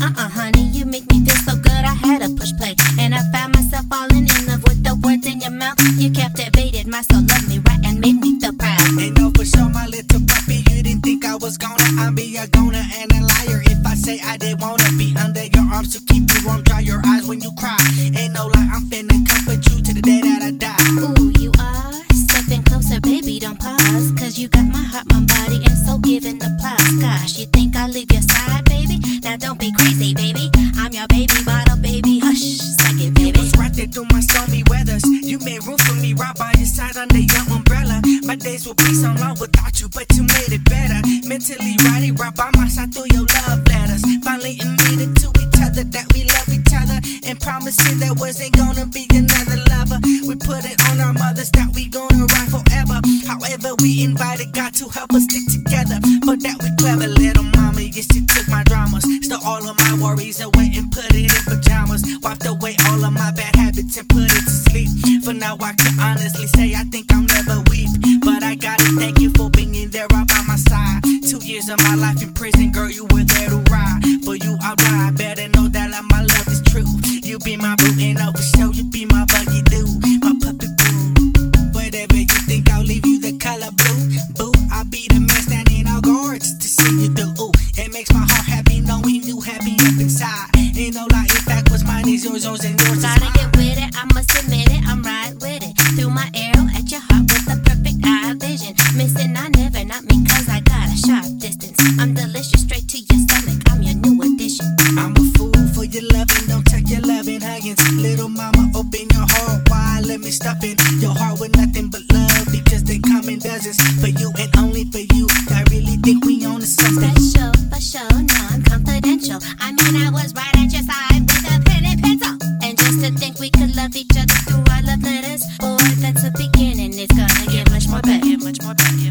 Uh-uh, honey, you make me feel so good. I had a push play, and I found myself falling in love with the words in your mouth. You captivated my soul, love me right, and made me feel proud. And know for sure, my little puppy, you didn't think I was gonna. I'll be a goner and a liar if I say I didn't wanna be under your arms to keep you warm. Dry your eyes when you cry. Ain't no lie, I'm finna comfort you to the day that I die. Ooh, you are stepping closer, baby. Don't pause, cause you got my heart, my body, and so giving the applause. Gosh, you think I'll leave your be crazy, baby. I'm your baby bottle, baby. Hush, second, it, You baby. was right through my stormy weathers. You made room for me right by your side under your umbrella. My days would be so long without you, but you made it better. Mentally ready, right by my side through your love letters. Finally admitted to each other that we love each other. And promising there wasn't gonna be another lover. We put it on our mothers that we gonna ride forever. However, we invited God to help us stick worries away and put it in pajamas. Wiped away all of my bad habits and put it to sleep. For now, I can honestly say I think I'll never weep. But I gotta thank you for being there right by my side. Two years of my life in prison, side. Ain't no lie, in fact, was mine, is yours, yours, and yours. Try to get with it, I must admit it, I'm right with it. Through my arrow at your heart with the perfect eye vision. Missing, I never, not me, cause I got a sharp distance. I'm delicious, straight to your stomach, I'm your new addition. I'm a fool for your loving, don't check your loving huggins. Little mama, open your heart wide, let me stop in your heart with nothing but love. Because they come in dozens for you and only for you. I really think we own the something. Special. more bad, much more bad.